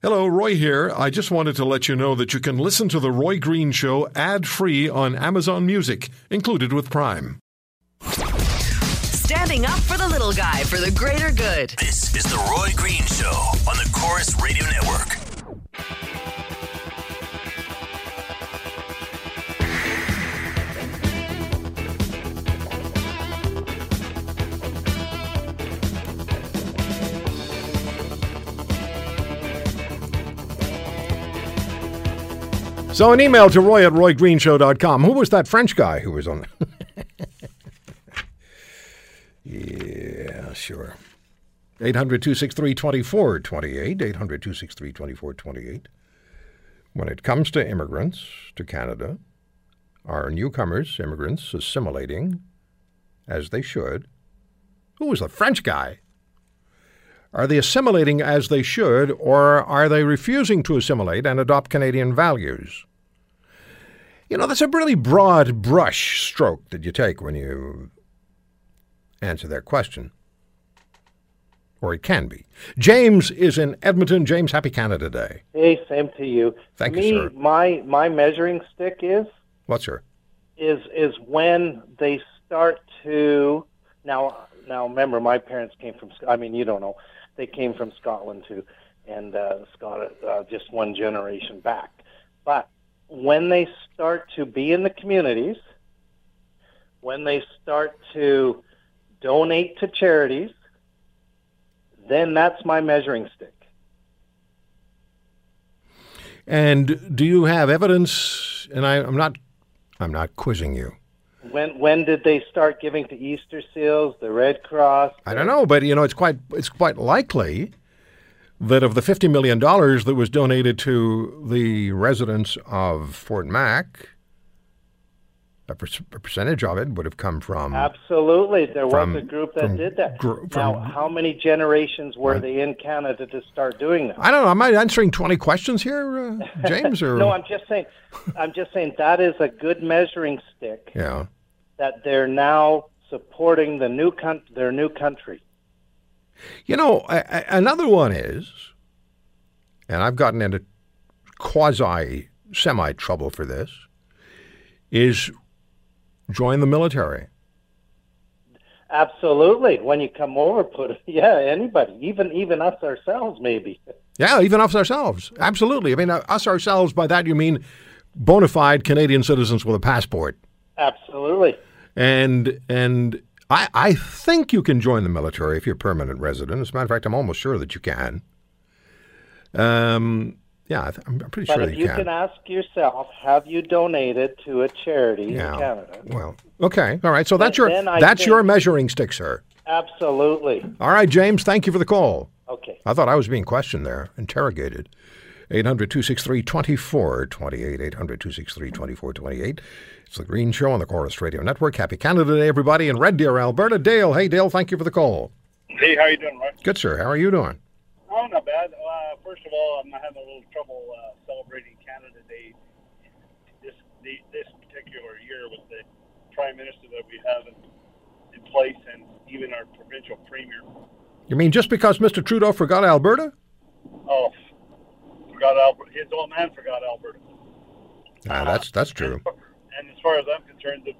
Hello, Roy here. I just wanted to let you know that you can listen to The Roy Green Show ad free on Amazon Music, included with Prime. Standing up for the little guy for the greater good. This is the Roy Green Show on the Corus Radio Network. So, an email to roy at roygreenshow.com. Who was that French guy who was on? yeah, sure. 800 263 2428. 800 263 2428. When it comes to immigrants to Canada, are newcomers, immigrants, assimilating as they should? Who was the French guy? Are they assimilating as they should, or are they refusing to assimilate and adopt Canadian values? You know, that's a really broad brush stroke that you take when you answer that question. Or it can be. James is in Edmonton. James, happy Canada Day. Hey, same to you. Thank to you, me, sir. My my measuring stick is What's her? is is when they start to now now remember my parents came from I mean you don't know they came from Scotland too and uh, Scott uh, just one generation back but when they start to be in the communities when they start to donate to charities then that's my measuring stick And do you have evidence? And I, I'm not, I'm not quizzing you. When when did they start giving to Easter Seals, the Red Cross? I don't know, but you know, it's quite, it's quite likely that of the fifty million dollars that was donated to the residents of Fort Mac, a, per- a percentage of it would have come from. Absolutely, there was From- a group that from did that. gr- now, from- how many generations were they in Canada to start doing that? I don't know. Am I answering twenty questions here, uh, James? Or No, I'm just saying. I'm just saying that is a good measuring stick yeah. that they're now supporting the new coun- their new country. You know, a, a- another one is, and I've gotten into quasi semi trouble for this, is join the military. Absolutely, when you come over, put yeah, anybody, even even us ourselves, maybe. Yeah, even us ourselves. Absolutely. I mean, uh, us ourselves, by that you mean bona fide Canadian citizens with a passport. Absolutely. And and I, I think you can join the military if you're a permanent resident. As a matter of fact, I'm almost sure that you can. Um, yeah, I th- I'm pretty But sure that you can. You can ask yourself, have you donated to a charity yeah. in Canada? Well, okay, all right. So that's your that's your measuring stick, sir. Absolutely. All right, James. Thank you for the call. Okay. I thought I was being questioned there, interrogated. 800 263 2428. 800 263 2428. It's the Green Show on the Corus Radio Network. Happy Canada Day, everybody, in Red Deer, Alberta. Dale. Hey, Dale, thank you for the call. Hey, how you doing, Roy? Good, sir. How are you doing? Oh, not bad. Uh, first of all, I'm having a little trouble uh, celebrating Canada Day this the, this particular year with the prime minister that we have in, in place and even our provincial premier. You mean just because Mr. Trudeau forgot Alberta? Oh, forgot Alberta. His old man forgot Alberta. Ah, that's that's true. And as far as I'm concerned, the,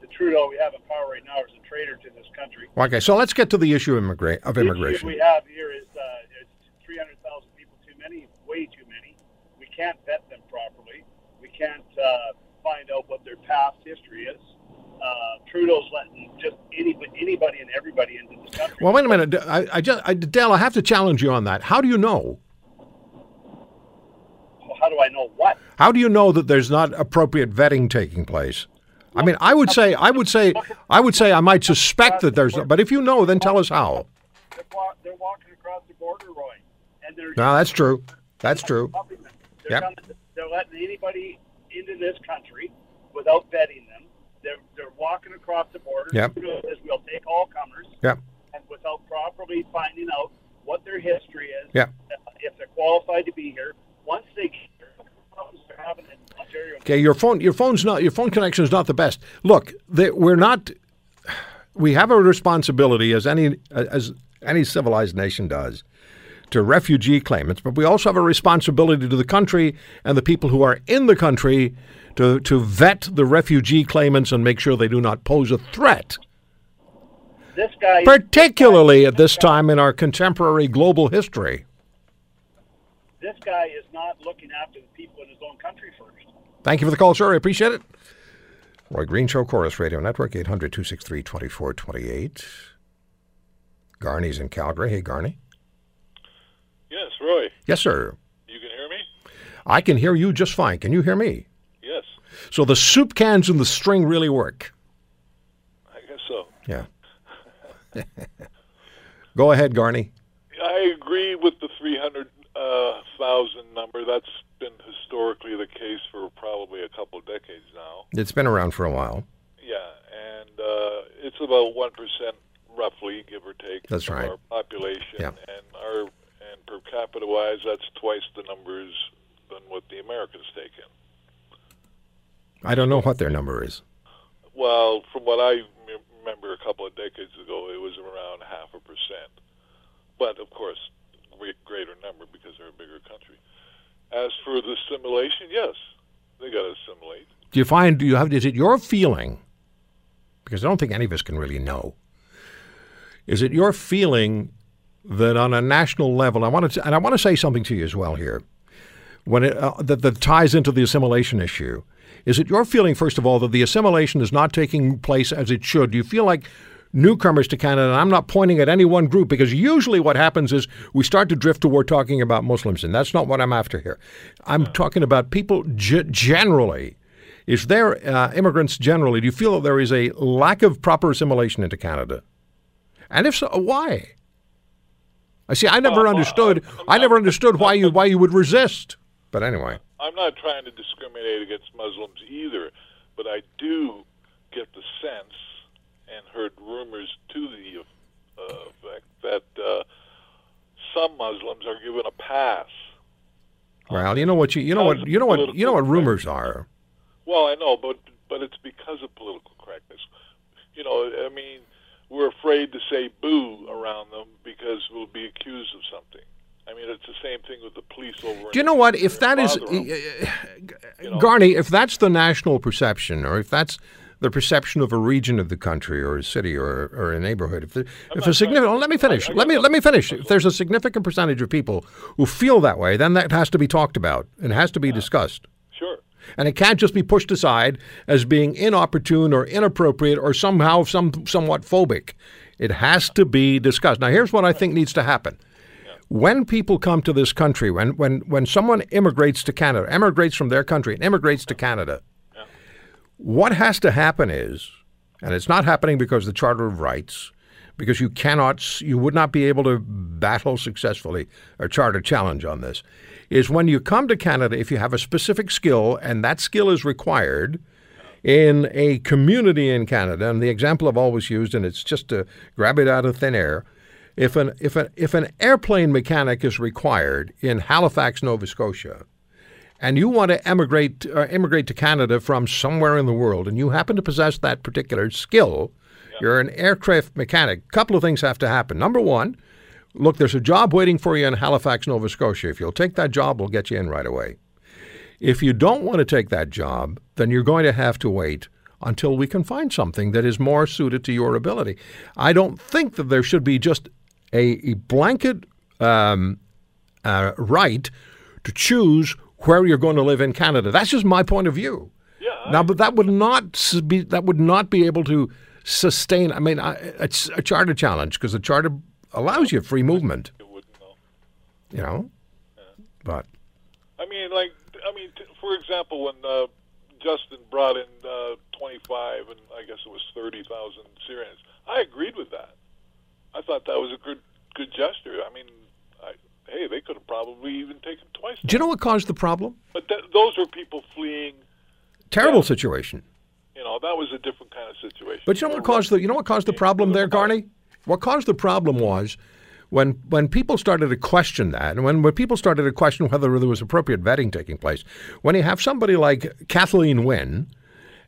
the Trudeau we have in power right now is a traitor to this country. Okay, so let's get to the issue of, immigra- of The issue immigration. we have here is uh, it's 300,000 people too many, way too many. We can't vet them properly. We can't uh, find out what their past history is. Uh, Trudeau's letting just anybody, anybody and everybody into this country. Well, wait a minute. I, I just, I, Dale, I have to challenge you on that. How do you know? Well, how do I know what? How do you know that there's not appropriate vetting taking place? I mean, I would say, I would say, I would say, I might suspect that there's, but if you know, then tell us how. They're, walking across the border, Roy, and they're No, that's true. That's true. They're, Yep. coming, they're letting anybody into this country without vetting them. They're, they're walking across the border. Yep. We'll take all comers. Yep. and without properly finding out what their history is, Yeah. uh, if they're qualified to be here, once they get here, the problems they're having in Ontario. Okay, your phone, your phone's not, your phone connection is not the best. Look, the, we're not. We have a responsibility, as any as any civilized nation does, to refugee claimants, but we also have a responsibility to the country and the people who are in the country to, to vet the refugee claimants and make sure they do not pose a threat, This guy, particularly at this time in our contemporary global history. this guy is not looking after the people in his own country first. Thank you for the call, sir. I appreciate it. Roy Green Show, Corus Radio Network, 800 263 2428. Garney's in Calgary. Hey, Garney. Yes, Roy. Yes, sir. You can hear me? I can hear you just fine. Can you hear me? Yes, So the soup cans and the string really work. I guess so. Yeah. Go ahead, Garney. I agree with the 300,000 uh, number. That's been historically the case for probably a couple of decades now. It's been around for a while. Yeah, and uh, it's about 1% roughly, give or take, That's of right. our population. Yeah. And our and per capita wise, that's twice the numbers than what the Americans take in. I don't know what their number is. Well, from what I m- remember a couple of decades ago, it was around half a percent. But of course, greater number because they're a bigger country. As for the assimilation, yes, they got to assimilate. Do you find, do you have, is it your feeling, because I don't think any of us can really know, is it your feeling that on a national level, I want to, and I want to say something to you as well here, when it, uh, that, that ties into the assimilation issue. Is it your feeling, first of all, that the assimilation is not taking place as it should? Do you feel like newcomers to Canada, and I'm not pointing at any one group, because usually what happens is we start to drift toward talking about Muslims, and that's not what I'm after here. I'm talking about people g- generally. Is there uh, immigrants generally? Do you feel that there is a lack of proper assimilation into Canada? And if so, why? I see. I never Well, understood. I'm- I never understood why you why you would resist. But anyway, I'm not trying to discriminate against Muslims either, but I do get the sense and heard rumors to the uh, effect that uh, some Muslims are given a pass. well, you know what you you know what you know what you know what rumors are. Well, I know, but but it's because of political correctness. You know, I mean, we're afraid to say boo around them because we'll be accused of something. I mean, it's the same thing with the police over. Do you know what? If that is, Garney, if that's the national perception, or if that's the perception of a region of the country, or a city, or, or a neighborhood, if, there, if a significant, well, oh, let me finish. Let me let me finish. If there's a significant percentage of people who feel that way, then that has to be talked about and has to be discussed. Sure. And it can't just be pushed aside as being inopportune or inappropriate or somehow some somewhat phobic. It has to be discussed. Now, here's what I think needs to happen. When people come to this country, when, when, when someone immigrates to Canada, emigrates from their country and immigrates to Canada, what has to happen is, and it's not happening because the Charter of Rights, because you cannot, you would not be able to battle successfully a charter challenge on this, is when you come to Canada, if you have a specific skill and that skill is required in a community in Canada, and the example I've always used, and it's just to grab it out of thin air, if an if an if an airplane mechanic is required in Halifax, Nova Scotia, and you want to emigrate uh, immigrate to Canada from somewhere in the world, and you happen to possess that particular skill, you're an aircraft mechanic. A couple of things have to happen. Number one, look, there's a job waiting for you in Halifax, Nova Scotia. If you'll take that job, we'll get you in right away. If you don't want to take that job, then you're going to have to wait until we can find something that is more suited to your ability. I don't think that there should be just a, a blanket um, uh, right to choose where you're going to live in Canada. That's just my point of view. Yeah. Now, but that would not be that would not be able to sustain. I mean, I, it's a charter challenge because the charter allows you free movement. I wouldn't. You know, but I mean, like, I mean, t- for example, when uh, Justin brought in uh, 25 and I guess it was 30,000 Syrians, I agreed with that. I thought that was a good good gesture. I mean, hey, they could have probably even taken twice. do you know what caused the problem? But th- those were people fleeing. Terrible Yeah. situation. You know, that was a different kind of situation. But you know what caused the you know what caused the problem there, Garney? What caused the problem was when when people started to question that, and when, when people started to question whether there was appropriate vetting taking place, when you have somebody like Kathleen Wynne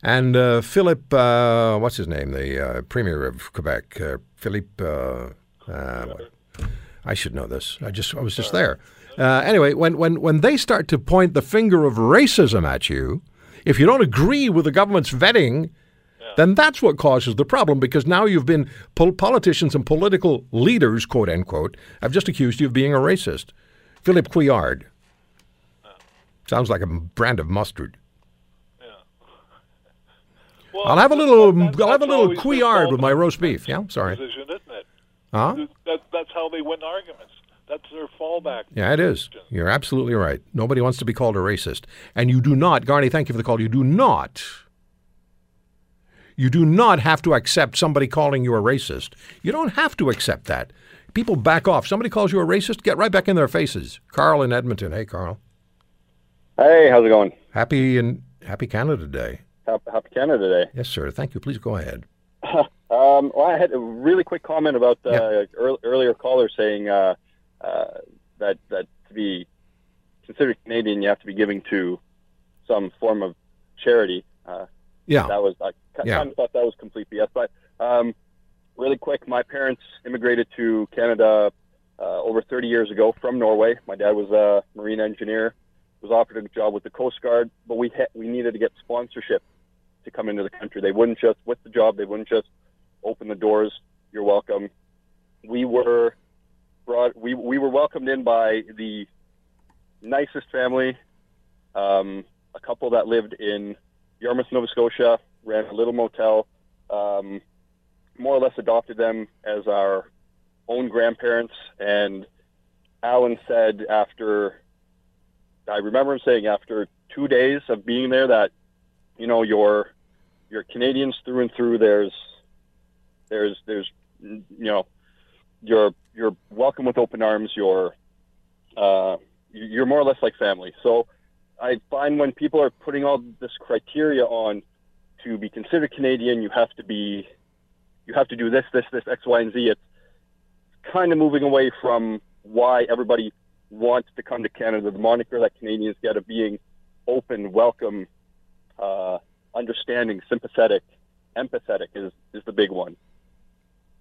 and uh, Philip, uh, what's his name, the uh, premier of Quebec, uh, I should know this. I just I was just there. Uh, anyway, when, when, when they start to point the finger of racism at you, if you don't agree with the government's vetting, then that's what causes the problem because now you've been pol- politicians and political leaders, quote unquote, have just accused you of being a racist. Philip Couillard. Sounds like a brand of mustard. Well, I'll have a little. I'll have a little Couillard with my roast beef. Yeah, sorry. Position, isn't it? Huh? That, that's how they win arguments. That's their fallback. Yeah, it is. You're absolutely right. Nobody wants to be called a racist, and you do not. Garney, thank you for the call. You do not. You do not have to accept somebody calling you a racist. You don't have to accept that. People back off. Somebody calls you a racist, get right back in their faces. Carl in Edmonton. Hey, Carl. Hey, how's it going? Happy and happy Canada Day. Happy, happy Canada Day. Yes, sir. Thank you. Please go ahead. Um, well, I had a really quick comment about the Yeah. ear- earlier caller saying uh, uh, that that to be considered Canadian, you have to be giving to some form of charity. Uh, Yeah. that was I ki- Yeah. kind of thought that was complete BS. But um, really quick, my parents immigrated to Canada uh, over 30 years ago from Norway. My dad was a marine engineer, was offered a job with the Coast Guard, but we ha- we needed to get sponsorship to come into the country. They wouldn't just with the job. They wouldn't just open the doors. You're welcome. We were brought. We we were welcomed in by the nicest family. Um, a couple that lived in Yarmouth, Nova Scotia, ran a little motel. Um, more or less adopted them as our own grandparents. And Alan said after, I remember him saying after two days of being there that, you know, you're you're Canadians through and through. There's there's there's you know you're you're welcome with open arms. You're uh, you're more or less like family. So I find when people are putting all this criteria on to be considered Canadian, you have to be you have to do this, this, this, X, Y, and Z. It's kind of moving away from why everybody wants to come to Canada. The moniker that Canadians get of being open, welcome, uh, understanding, sympathetic, empathetic is, is the big one.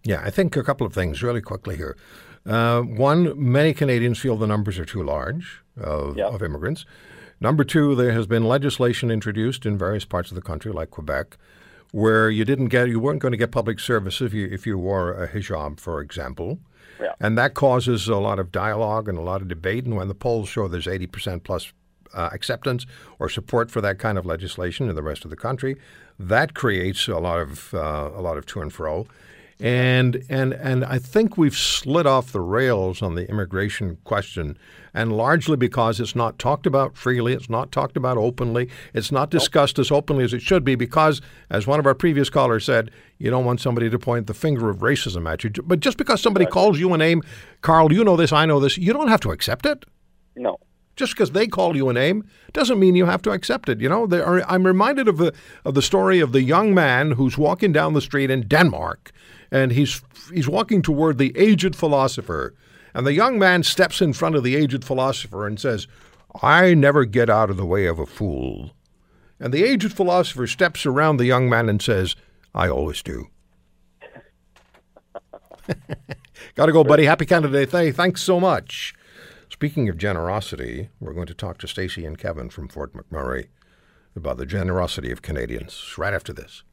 Yeah, I think a couple of things really quickly here. Uh, one, many Canadians feel the numbers are too large of, Yeah. of immigrants. Number two, there has been legislation introduced in various parts of the country, like Quebec, where you didn't get, you weren't going to get public service if you if you wore a hijab, for example, Yeah. and that causes a lot of dialogue and a lot of debate. And when the polls show there's 80 percent plus uh, acceptance or support for that kind of legislation in the rest of the country, that creates a lot of uh, a lot of to and fro. And and and I think we've slid off the rails on the immigration question, and largely because it's not talked about freely, it's not talked about openly, it's not discussed as openly as it should be. Because, as one of our previous callers said, you don't want somebody to point the finger of racism at you. But just because somebody calls you a name, Carl, you know this, I know this, you don't have to accept it No. just because they call you a name doesn't mean you have to accept it. You know, are, I'm reminded of the of the story of the young man who's walking down the street in Denmark, and he's he's walking toward the aged philosopher, and the young man steps in front of the aged philosopher and says, "I never get out of the way of a fool," and the aged philosopher steps around the young man and says, "I always do." Got to go, buddy. Happy Canada Day. Th- Thanks so much. Speaking of generosity, we're going to talk to Stacy and Kevin from Fort McMurray about the generosity of Canadians right after this.